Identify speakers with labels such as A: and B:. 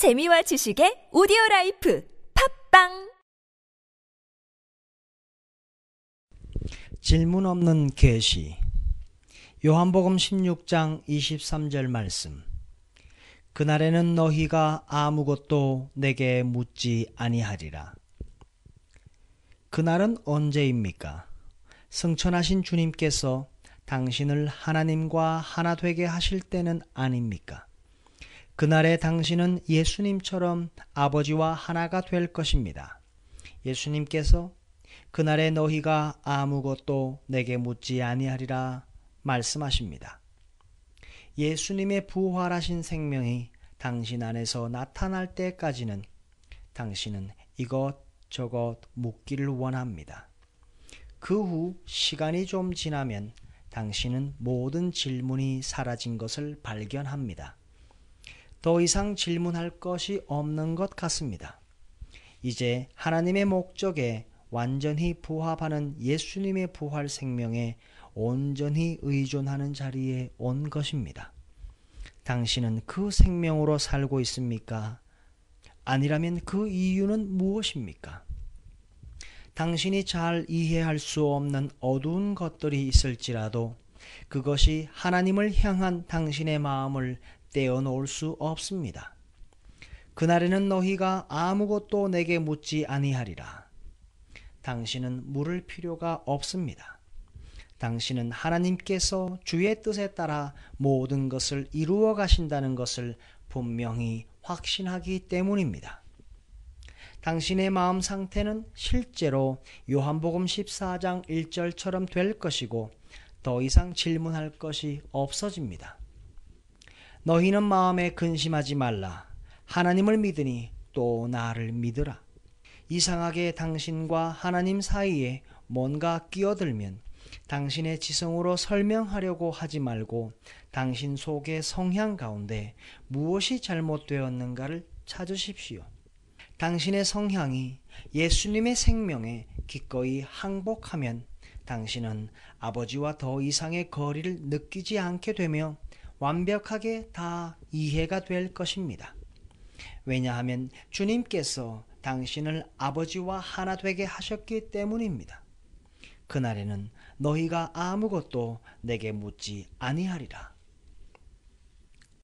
A: 재미와 지식의 오디오 life 팟빵
B: 질문 없는 계시 요한복음 16장 23절 말씀 그날에는 너희가 아무것도 내게 묻지 아니하리라 그날은 언제입니까? 승천하신 주님께서 당신을 하나님과 하나 되게 하실 때는 아닙니까? 그날에 당신은 예수님처럼 아버지와 하나가 될 것입니다. 예수님께서 그날에 너희가 아무것도 내게 묻지 아니하리라 말씀하십니다. 예수님의 부활하신 생명이 당신 안에서 나타날 때까지는 당신은 이것 저것 묻기를 원합니다. 그 후 시간이 좀 지나면 당신은 모든 질문이 사라진 것을 발견합니다. 더 이상 질문할 것이 없는 것 같습니다. 이제 하나님의 목적에 완전히 부합하는 예수님의 부활 생명에 온전히 의존하는 자리에 온 것입니다. 당신은 그 생명으로 살고 있습니까? 아니라면 그 이유는 무엇입니까? 당신이 잘 이해할 수 없는 어두운 것들이 있을지라도 그것이 하나님을 향한 당신의 마음을 떼어 놓을 수 없습니다. 그날에는 너희가 아무것도 내게 묻지 아니하리라. 당신은 물을 필요가 없습니다. 당신은 하나님께서 주의 뜻에 따라 모든 것을 이루어 가신다는 것을 분명히 확신하기 때문입니다. 당신의 마음 상태는 실제로 요한복음 14장 1절처럼 될 것이고 더 이상 질문할 것이 없어집니다. 너희는 마음에 근심하지 말라. 하나님을 믿으니 또 나를 믿으라. 이상하게 당신과 하나님 사이에 뭔가 끼어들면 당신의 지성으로 설명하려고 하지 말고 당신 속의 성향 가운데 무엇이 잘못되었는가를 찾으십시오. 당신의 성향이 예수님의 생명에 기꺼이 항복하면 당신은 아버지와 더 이상의 거리를 느끼지 않게 되며 완벽하게 다 이해가 될 것입니다. 왜냐하면 주님께서 당신을 아버지와 하나 되게 하셨기 때문입니다. 그날에는 너희가 아무것도 내게 묻지 아니하리라.